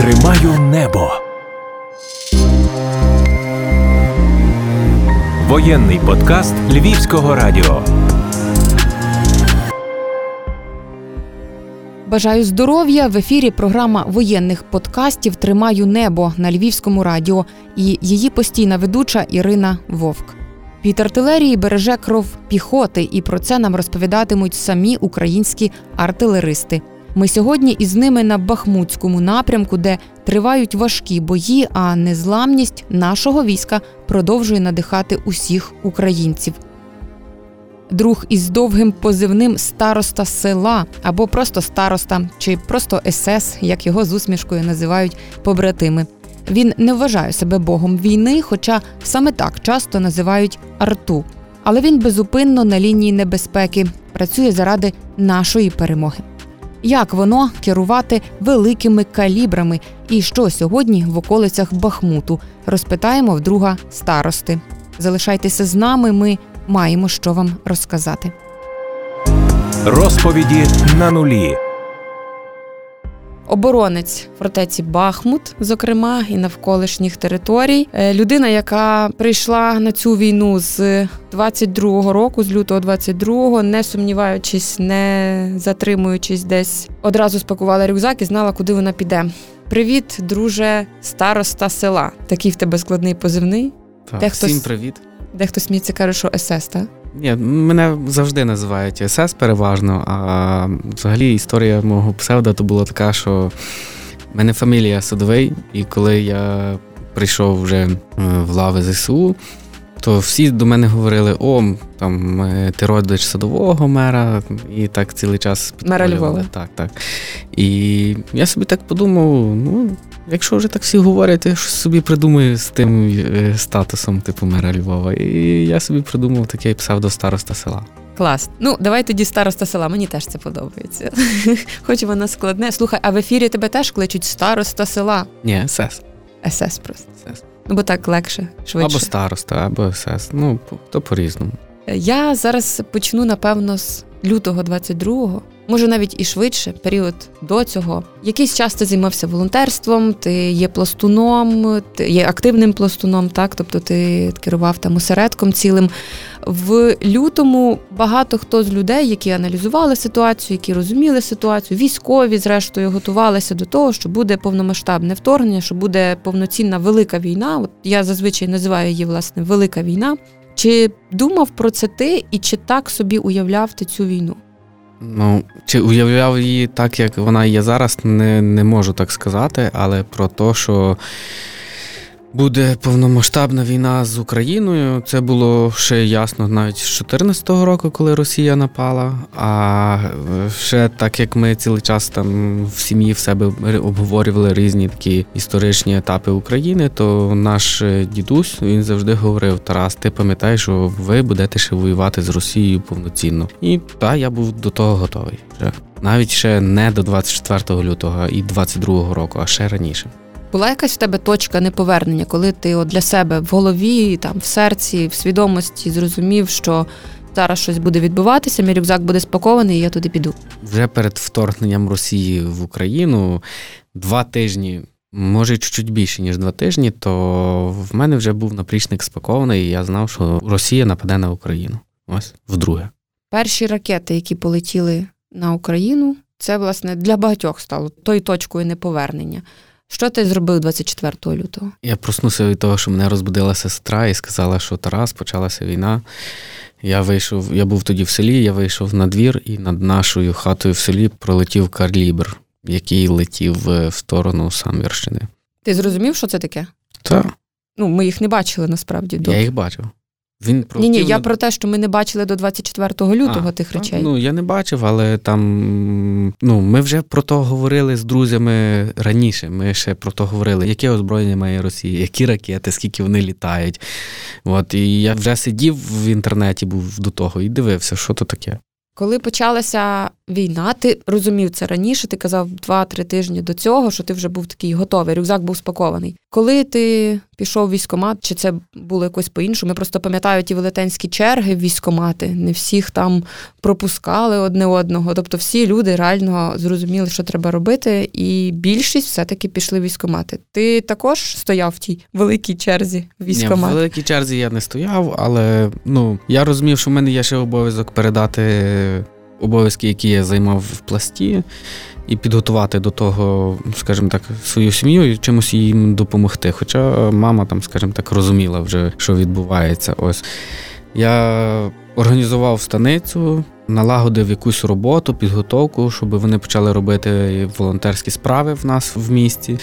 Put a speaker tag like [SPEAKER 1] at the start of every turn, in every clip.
[SPEAKER 1] Тримаю небо. Воєнний подкаст Львівського радіо.
[SPEAKER 2] Бажаю здоров'я в ефірі. Програма воєнних подкастів Тримаю небо на Львівському радіо і її постійна ведуча Ірина Вовк. Під артилерії береже кров піхоти, і про це нам розповідатимуть самі українські артилеристи. Ми сьогодні із ними на Бахмутському напрямку, де тривають важкі бої, а незламність нашого війська продовжує надихати усіх українців. Друг із довгим позивним староста села або просто староста, чи просто СС, як його з усмішкою називають побратими. Він не вважає себе богом війни, хоча саме так часто називають арту. Але він безупинно на лінії небезпеки працює заради нашої перемоги. Як воно керувати великими калібрами і що сьогодні в околицях Бахмуту? Розпитаємо в друга старости. Залишайтеся з нами. Ми маємо що вам розказати.
[SPEAKER 1] Розповіді на нулі.
[SPEAKER 2] Оборонець фортеці Бахмут, зокрема, і навколишніх територій. Е, Людина, яка прийшла на цю війну з 22-го року, з лютого 22-го, не сумніваючись, не затримуючись десь, одразу спакувала рюкзак і знала, куди вона піде. Привіт, друже, староста села. Такий в тебе складний позивний.
[SPEAKER 3] Так,
[SPEAKER 2] Дехто
[SPEAKER 3] всім привіт.
[SPEAKER 2] Дехто сміється, каже, що СС, так?
[SPEAKER 3] Ні, мене завжди називають СС переважно, а взагалі історія мого псевдо то була така, що в мене фамілія Садовий, і коли я прийшов вже е, в лави ЗСУ, то всі до мене говорили: о, там е, ти родич садового мера, і так цілий час
[SPEAKER 2] Мера. Львова.
[SPEAKER 3] Так, так. І я собі так подумав: ну, якщо вже так всі говорять, я щось собі придумаю з тим е, статусом, типу мера Львова. І я собі придумав такий псевдостароста села.
[SPEAKER 2] Клас. Ну, давай тоді староста села. Мені теж це подобається. Хоч воно складне. Слухай, а в ефірі тебе теж кличуть староста села.
[SPEAKER 3] Ні, СС.
[SPEAKER 2] СС просто.
[SPEAKER 3] СС.
[SPEAKER 2] Ну, бо так легше, швидше.
[SPEAKER 3] Або староста, або СС. Ну, то по-різному.
[SPEAKER 2] Я зараз почну, напевно, з лютого 22-го, може навіть і швидше, період до цього. Якийсь час ти займався волонтерством, ти є пластуном, ти є активним пластуном, так, тобто ти керував там осередком цілим. В лютому багато хто з людей, які аналізували ситуацію, які розуміли ситуацію, військові, зрештою, готувалися до того, що буде повномасштабне вторгнення, що буде повноцінна велика війна. От я зазвичай називаю її власне велика війна. Чи думав про це ти, і чи так собі уявляв ти цю війну?
[SPEAKER 3] Ну, чи уявляв її так, як вона є зараз, не, не можу так сказати, але про те, що буде повномасштабна війна з Україною, це було ще ясно навіть з 2014 року, коли Росія напала. А е, ще так як ми цілий час там в сім'ї в себе обговорювали різні такі історичні етапи України, то наш е, дідусь він завжди говорив: Тарас, ти пам'ятаєш, що ви будете ще воювати з Росією повноцінно. І та я був до того готовий. Навіть ще не до 24 лютого і 22 року, а ще раніше.
[SPEAKER 2] Була якась в тебе точка неповернення, коли ти от для себе в голові, там в серці, в свідомості зрозумів, що зараз щось буде відбуватися, мій рюкзак буде спакований, і я туди піду.
[SPEAKER 3] Вже перед вторгненням Росії в Україну два тижні, може чуть-чуть більше, ніж два тижні, то в мене вже був наплічник спакований, і я знав, що Росія нападе на Україну. Ось вдруге.
[SPEAKER 2] Перші ракети, які полетіли на Україну, це власне для багатьох стало тою точкою неповернення. Що ти зробив 24 лютого?
[SPEAKER 3] Я проснувся від того, що мене розбудила сестра і сказала, що Тарас, почалася війна. Я вийшов, я був тоді в селі, я вийшов на двір, і над нашою хатою в селі пролетів карлібр, який летів е, в сторону Самвірщини.
[SPEAKER 2] Ти зрозумів, що це таке?
[SPEAKER 3] Так,
[SPEAKER 2] Ну, ми їх не бачили насправді до.
[SPEAKER 3] я їх бачив. Він
[SPEAKER 2] Ні, ні, я про те, що ми не бачили до 24 лютого
[SPEAKER 3] А,
[SPEAKER 2] тих речей.
[SPEAKER 3] Ну, я не бачив, але там ну, ми вже про то говорили з друзями раніше. Ми ще про то говорили, яке озброєння має Росія, які ракети, скільки вони літають. От, і я вже сидів в інтернеті, був до того, і дивився, що то таке.
[SPEAKER 2] Коли почалася війна, ти розумів це раніше, ти казав 2-3 тижні до цього, що ти вже був такий готовий, рюкзак був спакований. Коли ти пішов військомат, чи це було якось по-іншому? Я просто пам'ятаю ті велетенські черги в військомати. Не всіх там пропускали одне одного. Тобто всі люди реально зрозуміли, що треба робити, і більшість все-таки пішли в військомати. Ти також стояв в тій великій черзі в
[SPEAKER 3] Ні, в
[SPEAKER 2] військомат?
[SPEAKER 3] великій черзі я не стояв, але ну я розумів, що в мене є ще обов'язок передати обов'язки, які я займав в пласті, і підготувати до того, скажімо так, свою сім'ю і чимось їм допомогти. Хоча мама там, скажімо так, розуміла вже, що відбувається. Ось я організував станицю, налагодив якусь роботу, підготовку, щоб вони почали робити волонтерські справи в нас в місті.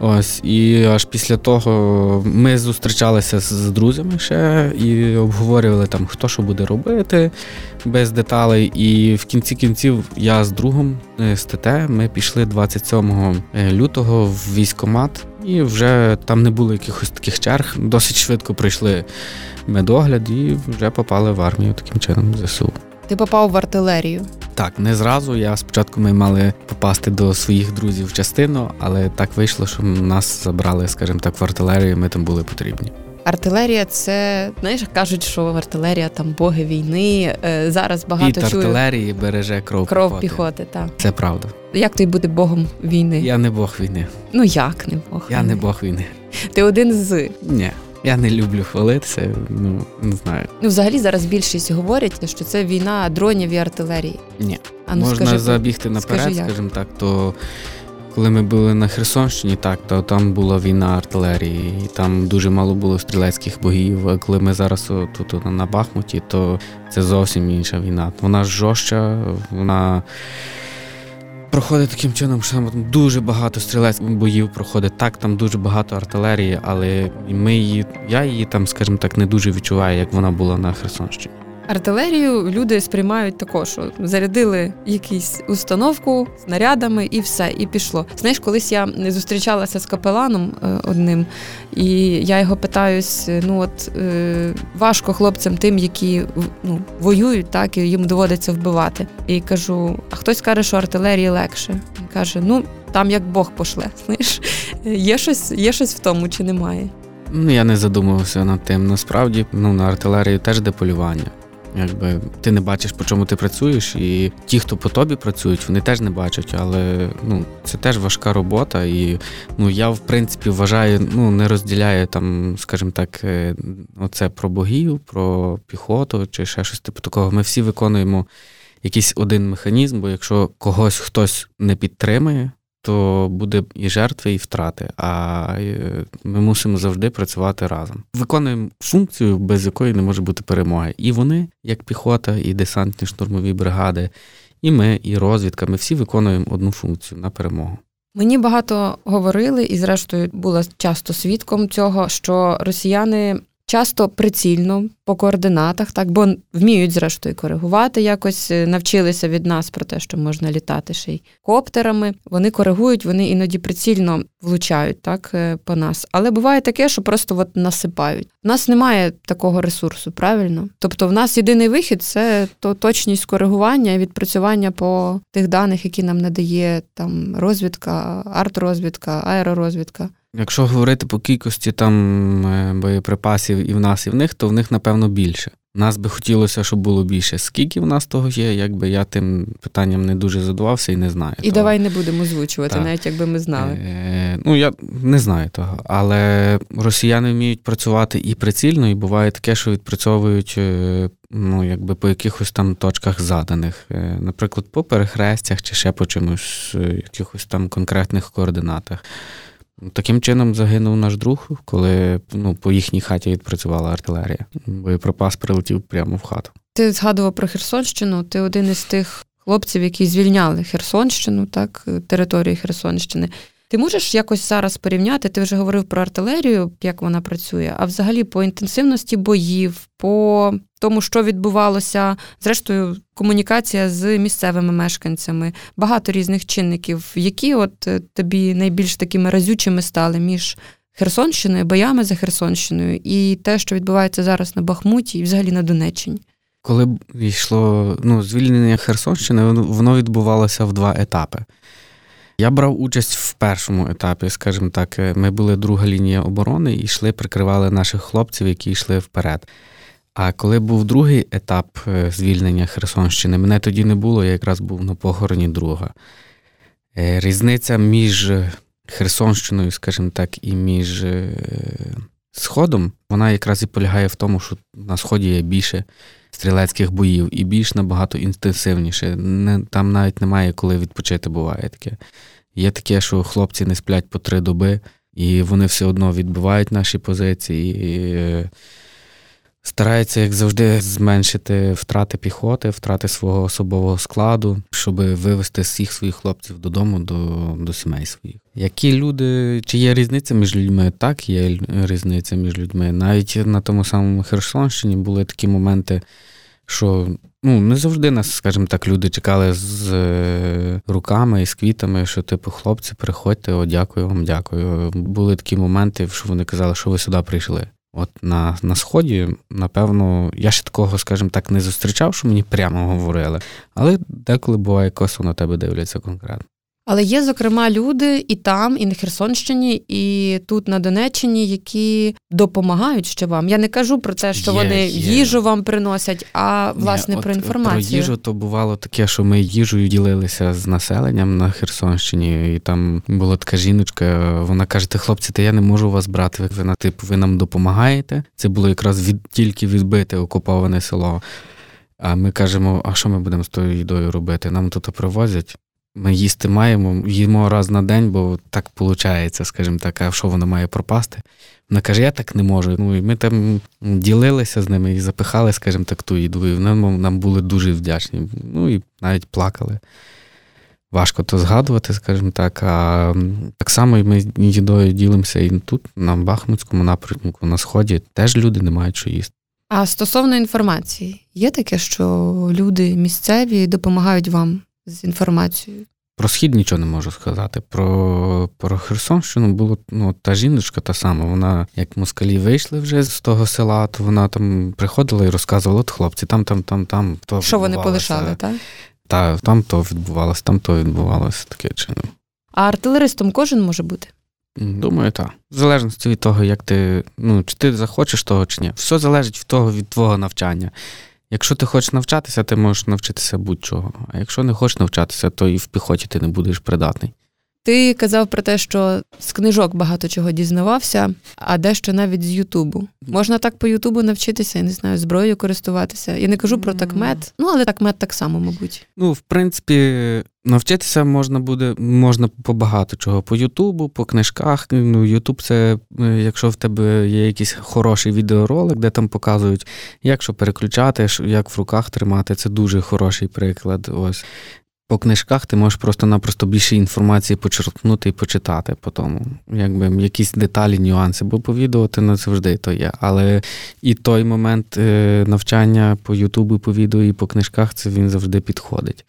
[SPEAKER 3] Ось, і аж після того ми зустрічалися з, друзями ще і обговорювали там, хто що буде робити без деталей. І в кінці кінців я з другом е, з ТТ ми пішли 27 лютого в військкомат, і вже там не було якихось таких черг. Досить швидко пройшли медогляд і вже попали в армію таким чином ЗСУ.
[SPEAKER 2] Ти попав в артилерію.
[SPEAKER 3] Так, не зразу. Я спочатку ми мали попасти до своїх друзів в частину, але так вийшло, що нас забрали, скажімо так, в артилерію. Ми там були потрібні.
[SPEAKER 2] Артилерія це знаєш, кажуть, що артилерія там боги війни. Е, Зараз багато
[SPEAKER 3] Від
[SPEAKER 2] чую
[SPEAKER 3] артилерії береже кров,
[SPEAKER 2] кров
[SPEAKER 3] піхоти.
[SPEAKER 2] піхоти. Так
[SPEAKER 3] Це правда.
[SPEAKER 2] як ти буде богом війни?
[SPEAKER 3] Я не Бог війни.
[SPEAKER 2] Ну як не бог?
[SPEAKER 3] Я не? Бог війни.
[SPEAKER 2] Ти один з.
[SPEAKER 3] Ні. Я не люблю хвалитися. Ну не знаю.
[SPEAKER 2] Ну, взагалі зараз більшість говорять, що це війна дронів і артилерії.
[SPEAKER 3] Ні.
[SPEAKER 2] А ну
[SPEAKER 3] Можна
[SPEAKER 2] скажи,
[SPEAKER 3] забігти наперед, скажімо так, то коли ми були на Херсонщині, так, то там була війна артилерії, і там дуже мало було стрілецьких богів. А коли ми зараз тут на Бахмуті, то це зовсім інша війна. Вона жорстча, вона. Проходить таким чином, що там дуже багато стрілецьких боїв проходить. Так, там дуже багато артилерії, але ми її, я її там, скажімо так, не дуже відчуваю, як вона була на Херсонщині.
[SPEAKER 2] Артилерію люди сприймають також, що зарядили якусь установку снарядами і все, і пішло. Знаєш, колись я зустрічалася з капеланом е, одним, і я його питаюсь: ну от е, важко хлопцям тим, які ну, воюють, так і їм доводиться вбивати. І кажу: а хтось каже, що артилерії легше. Він каже: ну там як Бог пошле. Знаєш, є щось, є щось в тому чи немає.
[SPEAKER 3] Ну, я не задумувався над тим. Насправді, ну, на артилерії теж де полювання. Якби ти не бачиш, по чому ти працюєш, і ті, хто по тобі працюють, вони теж не бачать, але ну, це теж важка робота. І ну, я, в принципі, вважаю, ну, не розділяю там, скажімо так, е, оце про богів, про піхоту чи ще щось типу такого. Ми всі виконуємо якийсь один механізм, бо якщо когось хтось не підтримує, то буде і жертви, і втрати. А е, ми мусимо завжди працювати разом. Виконуємо функцію, без якої не може бути перемоги. І вони, як піхота, і десантні штурмові бригади, і ми, і розвідка. Ми всі виконуємо одну функцію на перемогу.
[SPEAKER 2] Мені багато говорили, і зрештою була часто свідком цього, що росіяни часто прицільно по координатах, так бо вміють зрештою коригувати якось, е, навчилися від нас про те, що можна літати ще й коптерами. Вони коригують, вони іноді прицільно влучають так е, по нас. Але буває таке, що просто от насипають. У нас немає такого ресурсу, правильно? Тобто, в нас єдиний вихід це то точність коригування і відпрацювання по тих даних, які нам надає там розвідка, арт-розвідка, аеророзвідка.
[SPEAKER 3] Якщо говорити по кількості там е, боєприпасів і в нас, і в них, то в них, напевно, більше. Нас би хотілося, щоб було більше. Скільки в нас того є, якби я тим питанням не дуже задавався і не знаю.
[SPEAKER 2] І
[SPEAKER 3] того.
[SPEAKER 2] давай не будемо озвучувати,
[SPEAKER 3] Так.
[SPEAKER 2] навіть якби ми знали.
[SPEAKER 3] Е, ну, я не знаю того. Але росіяни вміють працювати і прицільно, і буває таке, що відпрацьовують е, ну, якби по якихось там точках заданих. Е, наприклад, по перехрестях чи ще по чимось, е, якихось там конкретних координатах. Таким чином загинув наш друг, коли ну, по їхній хаті відпрацювала артилерія. Боєприпас прилетів прямо в хату.
[SPEAKER 2] Ти згадував про Херсонщину. Ти один із тих хлопців, які звільняли Херсонщину, так, територію Херсонщини. Ти можеш якось зараз порівняти? Ти вже говорив про артилерію, як вона працює, а взагалі по інтенсивності боїв, по тому, що відбувалося, зрештою, комунікація з місцевими мешканцями, багато різних чинників, які от е, тобі найбільш такими разючими стали між Херсонщиною, боями за Херсонщиною і те, що відбувається зараз на Бахмуті і взагалі на Донеччині.
[SPEAKER 3] Коли йшло ну, звільнення Херсонщини, воно- відбувалося в два етапи. Я брав участь в першому етапі, скажімо так. Е, ми були друга лінія оборони і йшли, прикривали наших хлопців, які йшли вперед. А коли був другий етап е, звільнення Херсонщини, мене тоді не було, я якраз був на похороні друга. Е, різниця між Херсонщиною, скажімо так, і між Сходом, вона якраз і полягає в тому, що на Сході є більше стрілецьких боїв і більш набагато інтенсивніше. Там навіть немає коли відпочити, буває таке. Є таке, що хлопці не сплять по три доби, і вони все одно відбивають наші позиції. І, е, Старається, як завжди, зменшити втрати піхоти, втрати свого особового складу, щоб вивести всіх своїх хлопців додому, до до сімей своїх. Які люди, чи є різниця між людьми? Так, є різниця між людьми. Навіть на тому самому Херсонщині були такі моменти, що ну не завжди нас, скажімо так, люди чекали з е, руками і з квітами, що типу, хлопці, приходьте, о, дякую вам, дякую. Були такі моменти, що вони казали, що ви сюди прийшли. От на на сході, напевно, я ще такого, скажімо так, не зустрічав, що мені прямо говорили, але деколи буває косо на тебе дивляться конкретно.
[SPEAKER 2] Але є, зокрема, люди і там, і на Херсонщині, і тут на Донеччині, які допомагають ще вам. Я не кажу про те, що є, вони є. їжу вам приносять, а власне Ні, про от, інформацію.
[SPEAKER 3] Про їжу то бувало таке, що ми їжею ділилися з населенням на Херсонщині, і там була така жіночка. Вона каже: Ти, хлопці, та я не можу вас брати. Ви на типу, ви нам допомагаєте. Це було якраз від тільки відбите окуповане село. А ми кажемо, а що ми будемо з тою їдою робити? Нам тут привозять. Ми їсти маємо, їмо раз на день, бо так виходить, скажімо так, а що вона має пропасти. Вона каже, я так не можу. Ну і ми там ділилися з ними і запихали, скажімо так, ту їду. І вони нам були дуже вдячні. Ну і навіть плакали. Важко то згадувати, скажімо так. А так само ми їдою ділимося і тут, на Бахмутському напрямку, на Сході, теж люди не мають що їсти.
[SPEAKER 2] А стосовно інформації, є таке, що люди місцеві допомагають вам з інформацією?
[SPEAKER 3] Про схід нічого не можу сказати. Про про Херсонщину було ну, та жіночка та сама. Вона, як москалі вийшли вже з того села, то вона там приходила і розказувала, от хлопці, там, там, там, там.
[SPEAKER 2] то Що вони полишали, так?
[SPEAKER 3] Так, там то відбувалося, там то відбувалося таке чином.
[SPEAKER 2] А артилеристом кожен може бути?
[SPEAKER 3] Думаю, так. В залежності від того, як ти, ну, чи ти захочеш того, чи ні. Все залежить від того, від твого навчання. Якщо ти хочеш навчатися, ти можеш навчитися будь-чого. А якщо не хочеш навчатися, то і в піхоті ти не будеш придатний.
[SPEAKER 2] Ти казав про те, що з книжок багато чого дізнавався, а дещо навіть з Ютубу. Можна так по Ютубу навчитися, я не знаю, зброєю користуватися. Я не кажу про такмет, ну але такмет так само, мабуть.
[SPEAKER 3] Ну, в принципі, навчитися можна буде, можна по багато чого. По Ютубу, по книжках. Ну, Ютуб це, е, якщо в тебе є якийсь хороший відеоролик, де там показують, як що переключати, як в руках тримати, це дуже хороший приклад. Ось. По книжках ти можеш просто-напросто більше інформації почерпнути і почитати по тому. Якби якісь деталі, нюанси, бо по відео ти не завжди то є. Але і той момент е, навчання по Ютубу, по відео, і по книжках це він завжди підходить.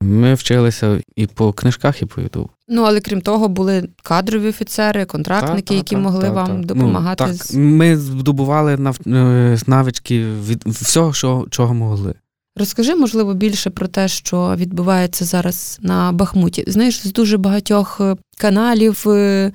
[SPEAKER 3] Ми вчилися і по книжках, і по Ютубу.
[SPEAKER 2] Ну, але крім того, були кадрові офіцери, контрактники, та, та, які та, могли вам допомагати.
[SPEAKER 3] Ну, так, Ми здобували. Е, навички від всього, що, чого могли.
[SPEAKER 2] Розкажи, можливо, більше про те, що відбувається зараз на Бахмуті. Знаєш, з дуже багатьох е, каналів, е,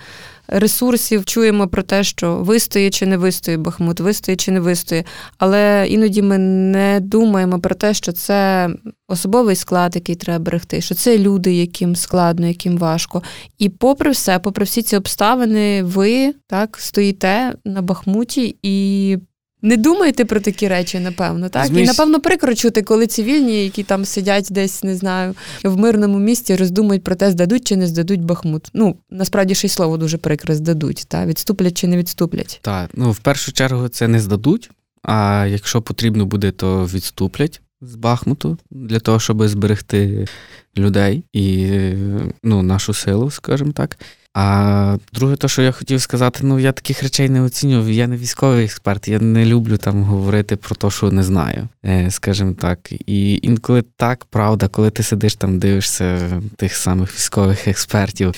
[SPEAKER 2] ресурсів чуємо про те, що вистоє чи не вистоє Бахмут, вистоє чи не вистоє. Але іноді ми не думаємо про те, що це особовий склад, який треба берегти, що це люди, яким складно, яким важко. І попри все, попри всі ці обставини, ви так стоїте на Бахмуті і не думаєте про такі речі, напевно, так? Зміс... І напевно прикро чути, коли цивільні, які там сидять десь, не знаю, в мирному місті, роздумують про те, здадуть чи не здадуть Бахмут. Ну, насправді ще й слово дуже прикре здадуть, та відступлять чи не відступлять.
[SPEAKER 3] Так, ну в першу чергу це не здадуть, а якщо потрібно буде, то відступлять з Бахмуту для того, щоб зберегти людей і ну, нашу силу, скажімо так. А друге, то, що я хотів сказати, ну я таких речей не оцінюю. Я не військовий експерт, я не люблю там говорити про те, що не знаю, е, скажімо так. І інколи так, правда, коли ти сидиш там, дивишся тих самих військових експертів,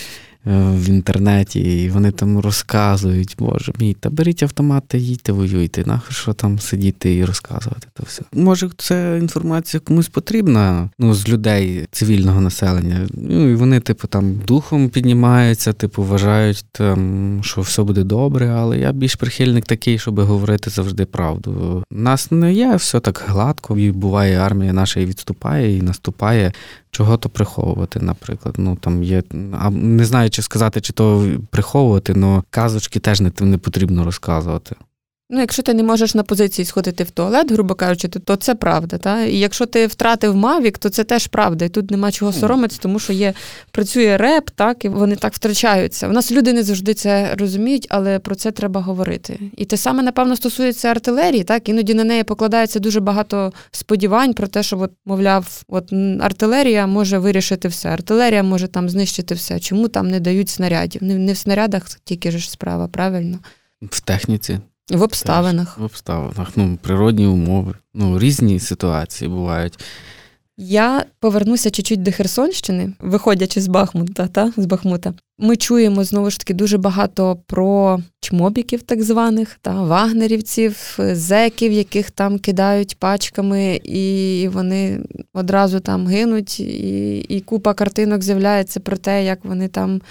[SPEAKER 3] в інтернеті, і вони там розказують, боже мій, та беріть автомат та їдьте, воюйте. Нахер що там сидіти і розказувати то все. Може, ця інформація комусь потрібна ну, з людей цивільного населення. Ну і вони, типу, там духом піднімаються, типу, вважають там, що все буде добре, але я більш прихильник такий, щоб говорити завжди правду. У нас не є все так гладко, і буває армія наша і відступає, і наступає. Чого то приховувати, наприклад. Ну там є. А не знаю, чи сказати, чи то приховувати, але казочки теж не, не потрібно розказувати.
[SPEAKER 2] Ну, якщо ти не можеш на позиції сходити в туалет, грубо кажучи, то, це правда. Та? І якщо ти втратив Мавік, то це теж правда. І тут нема чого соромитися, тому що є працює реп, так, і вони так втрачаються. У нас люди не завжди це розуміють, але про це треба говорити. І те саме, напевно, стосується артилерії, так, іноді на неї покладається дуже багато сподівань про те, що, от, мовляв, от артилерія може вирішити все. Артилерія може там знищити все. Чому там не дають снарядів? Не в снарядах тільки ж справа, правильно?
[SPEAKER 3] В техніці.
[SPEAKER 2] В обставинах.
[SPEAKER 3] В обставинах, ну, природні умови, ну, різні ситуації бувають.
[SPEAKER 2] Я повернуся чуть-чуть до Херсонщини, виходячи з Бахмута, та з Бахмута. Ми чуємо знову ж таки дуже багато про чмобіків, так званих, та вагнерівців, зеків, яких там кидають пачками, і вони одразу там гинуть, і, і купа картинок з'являється про те, як вони там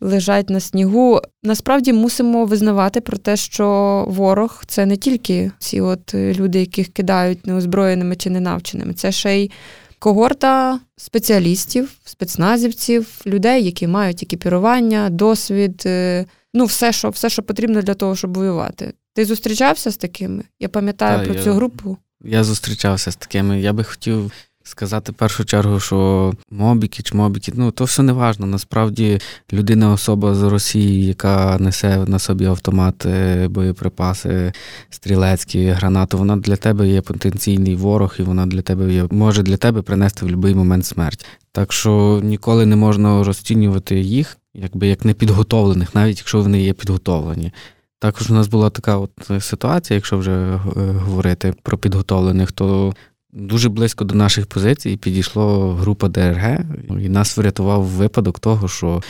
[SPEAKER 2] лежать на снігу. Насправді мусимо визнавати про те, що ворог це не тільки ці от люди, яких кидають неозброєними чи ненавченими, це ще й когорта спеціалістів, спецназівців, людей, які мають екіпірування, досвід, е, ну все, що все, що потрібно для того, щоб воювати. Ти зустрічався з такими? Я пам'ятаю
[SPEAKER 3] Та,
[SPEAKER 2] про
[SPEAKER 3] я,
[SPEAKER 2] цю групу.
[SPEAKER 3] Я зустрічався з такими. Я би хотів сказати в першу чергу, що мобіки чи мобіки, ну то все не важно. Насправді людина особа з Росії, яка несе на собі автомат, боєприпаси, стрілецькі, гранату, вона для тебе є потенційний ворог, і вона для тебе є, може для тебе принести в будь-який момент смерть. Так що ніколи не можна розцінювати їх, якби як непідготовлених, навіть якщо вони є підготовлені. Також у нас була така от ситуація, якщо вже говорити про підготовлених, то Дуже близько до наших позицій підійшла група ДРГ, і нас врятував випадок того, що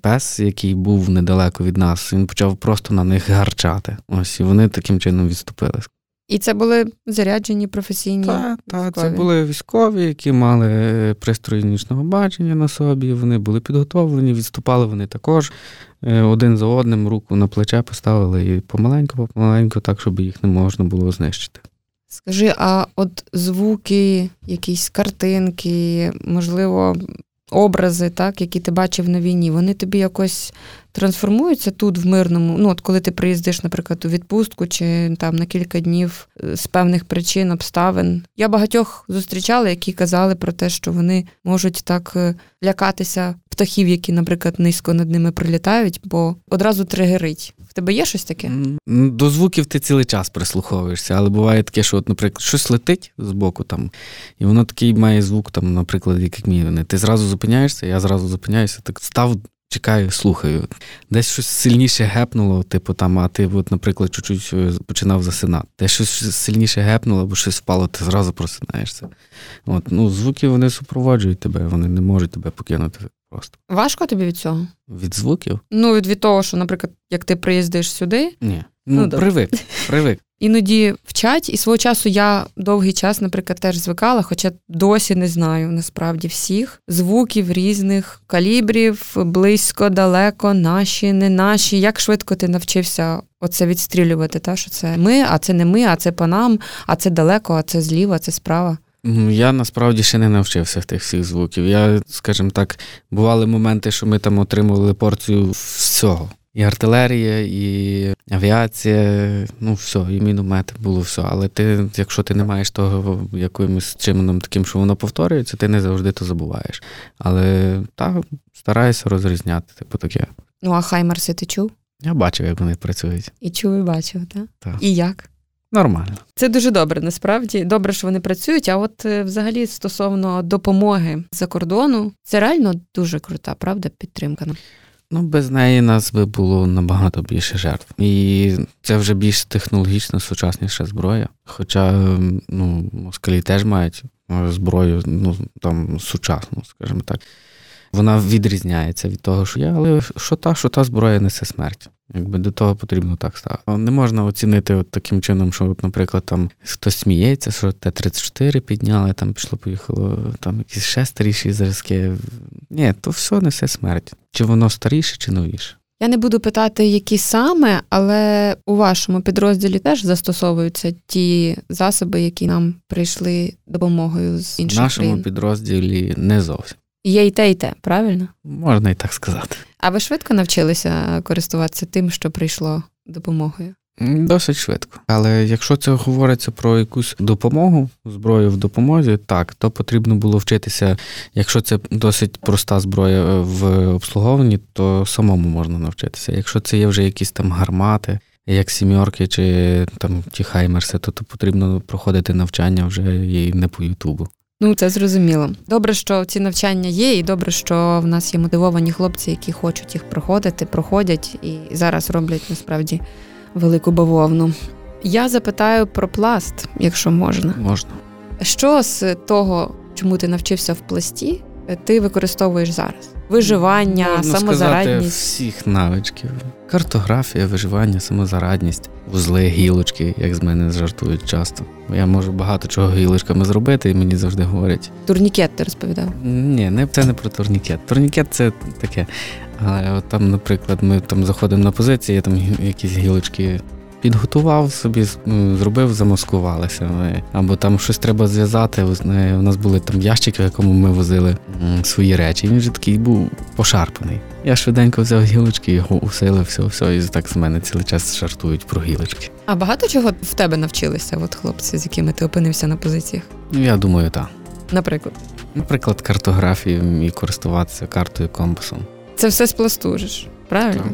[SPEAKER 3] пес, який був недалеко від нас, він почав просто на них гарчати. Ось і вони таким чином відступили.
[SPEAKER 2] І це були заряджені професійні.
[SPEAKER 3] Так, та, це були військові, які мали пристрої нічного бачення на собі. Вони були підготовлені, відступали вони також е, один за одним руку на плече поставили і помаленьку, помаленьку, так, щоб їх не можна було знищити.
[SPEAKER 2] Скажи, а от звуки, якісь картинки, можливо, образи, так, які ти бачив на війні, вони тобі якось трансформуються тут в мирному. Ну, от коли ти приїздиш, наприклад, у відпустку чи там на кілька днів е, з певних причин, обставин. Я багатьох зустрічала, які казали про те, що вони можуть так е, лякатися птахів, які, наприклад, низько над ними прилітають, бо одразу тригерить. В тебе є щось таке?
[SPEAKER 3] До звуків ти цілий час прислуховуєшся, але буває таке, що, от, наприклад, щось летить з боку там, і воно такий має звук, там, наприклад, як мій. Ти зразу зупиняєшся, я зразу зупиняюся, так став Чекаю, слухаю. Десь щось сильніше гепнуло, типу там, а ти, от, наприклад, чуть-чуть е, починав засинати. Десь щось сильніше гепнуло, або щось впало, ти зразу просинаєшся. От, ну, Звуки вони супроводжують тебе, вони не можуть тебе покинути просто.
[SPEAKER 2] Важко тобі від цього?
[SPEAKER 3] Від звуків?
[SPEAKER 2] Ну, від, від того, що, наприклад, як ти приїздиш сюди.
[SPEAKER 3] Ні. Ну, ну привик, привик.
[SPEAKER 2] Іноді вчать, і свого часу я довгий час, наприклад, теж звикала, хоча досі не знаю насправді всіх звуків різних калібрів, близько, далеко, наші, не наші. Як швидко ти навчився оце відстрілювати? Та що це ми, а це не ми, а це по нам, а це далеко, а це зліва, а це справа.
[SPEAKER 3] Я насправді ще не навчився тих всіх звуків. Я, скажімо так, бували моменти, що ми там отримували порцію всього. І артилерія, і авіація, ну все, і міномети було все. Але ти, якщо ти не маєш того якимось чином таким, що воно повторюється, ти не завжди то забуваєш. Але так, стараюся розрізняти, типу таке.
[SPEAKER 2] Ну, а Хаймарси ти чув?
[SPEAKER 3] Я бачив, як вони працюють.
[SPEAKER 2] І чув, і бачив, так?
[SPEAKER 3] Так.
[SPEAKER 2] І як?
[SPEAKER 3] Нормально.
[SPEAKER 2] Це дуже добре, насправді. Добре, що вони працюють. А от е, взагалі стосовно допомоги за кордону, це реально дуже крута, правда, підтримка.
[SPEAKER 3] Ну, без неї нас би було набагато більше жертв. І це вже більш технологічно сучасніша зброя. Хоча ну, москалі теж мають зброю, ну там сучасну, скажімо так. Вона відрізняється від того, що я, але що та, що та зброя несе смерть. Якби до того потрібно так ставити. Не можна оцінити от таким чином, що, от, наприклад, там хтось сміється, що Т-34 підняли, там пішло, поїхало, там якісь ще старіші зразки. Ні, то все несе смерть. Чи воно старіше, чи новіше.
[SPEAKER 2] Я не буду питати, які саме, але у вашому підрозділі теж застосовуються ті засоби, які нам прийшли допомогою з
[SPEAKER 3] В нашому
[SPEAKER 2] країн.
[SPEAKER 3] підрозділі не зовсім.
[SPEAKER 2] Є і те, і те, правильно?
[SPEAKER 3] Можна і так сказати.
[SPEAKER 2] А ви швидко навчилися користуватися тим, що прийшло допомогою?
[SPEAKER 3] Досить швидко. Але якщо це говориться про якусь допомогу, зброю в допомозі, так, то потрібно було вчитися. Якщо це досить проста зброя е, в обслуговуванні, то самому можна навчитися. Якщо це є вже якісь там гармати, як сімьорки чи там ті хаймерси, то, то потрібно проходити навчання вже і не по Ютубу.
[SPEAKER 2] Ну, це зрозуміло. Добре, що ці навчання є, і добре, що в нас є мотивовані хлопці, які хочуть їх проходити, проходять і зараз роблять насправді велику бавовну. Я запитаю про пласт, якщо можна.
[SPEAKER 3] Можна.
[SPEAKER 2] Що з того, чому ти навчився в пласті, ти використовуєш зараз? Виживання,
[SPEAKER 3] Можна сказати, всіх навичків. Картографія, виживання, самозарадність, вузли, гілочки, як з мене жартують часто. Я можу багато чого гілочками зробити, і мені завжди говорять.
[SPEAKER 2] Турнікет ти розповідав.
[SPEAKER 3] Ні, не це не про турнікет. Турнікет це таке. Але от там, наприклад, ми там заходимо на позиції, я там якісь гілочки підготував собі, ну, зробив, замаскувалися. Ми. Або там щось треба зв'язати. У нас були там ящики, в якому ми возили свої речі. Він вже такий був пошарпаний. Я швиденько взяв гілочки, його усилив, все, все, і так з мене цілий час жартують про гілочки.
[SPEAKER 2] А багато чого в тебе навчилися, от хлопці, з якими ти опинився на позиціях?
[SPEAKER 3] Ну, я думаю, так.
[SPEAKER 2] Наприклад,
[SPEAKER 3] Наприклад, картографію і користуватися картою компасом.
[SPEAKER 2] це все з пласту ж, правильно?
[SPEAKER 3] Так.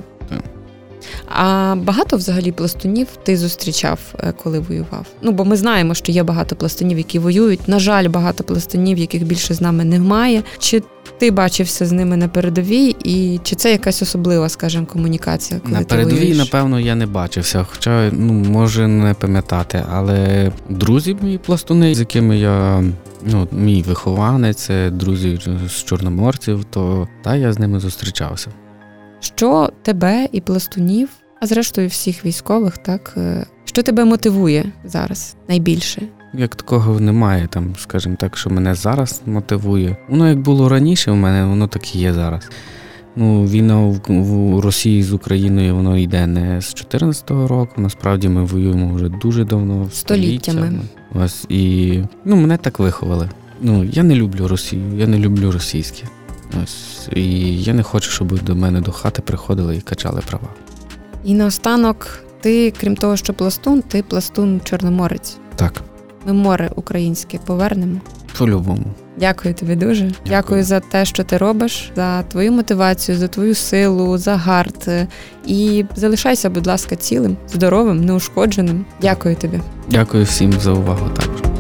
[SPEAKER 2] А багато взагалі пластунів ти зустрічав, е, коли воював? Ну, бо ми знаємо, що є багато пластунів, які воюють. На жаль, багато пластунів, яких більше з нами немає. Чи ти бачився з ними на передовій, і чи це якась особлива, скажімо, комунікація? Коли
[SPEAKER 3] На
[SPEAKER 2] ти
[SPEAKER 3] передовій,
[SPEAKER 2] воюєш?
[SPEAKER 3] напевно, я не бачився, хоча ну, може не пам'ятати, але друзі мої пластуни, з якими я. Ну, мій вихованець, друзі з чорноморців, то та я з ними зустрічався.
[SPEAKER 2] Що тебе і пластунів, а зрештою всіх військових, так е, що тебе мотивує зараз найбільше?
[SPEAKER 3] Як такого немає, там, скажімо так, що мене зараз мотивує. Воно як було раніше в мене, воно так і є зараз. Ну, війна в, в Росії з Україною воно йде не з 2014 року. Насправді ми воюємо вже дуже давно.
[SPEAKER 2] Століттями.
[SPEAKER 3] Ось і ну, мене так виховали. Ну, я не люблю Росію, я не люблю російське. Ось і я не хочу, щоб до мене до хати приходили і качали права.
[SPEAKER 2] І наостанок, ти, крім того, що пластун, ти пластун чорноморець.
[SPEAKER 3] Так,
[SPEAKER 2] Ми море українське повернемо.
[SPEAKER 3] по-любому.
[SPEAKER 2] Дякую тобі дуже. Дякую. за те, що ти робиш, за твою мотивацію, за твою силу, за гарт. І залишайся, будь ласка, цілим, здоровим, неушкодженим. Дякую тобі.
[SPEAKER 3] Дякую всім за увагу. Так.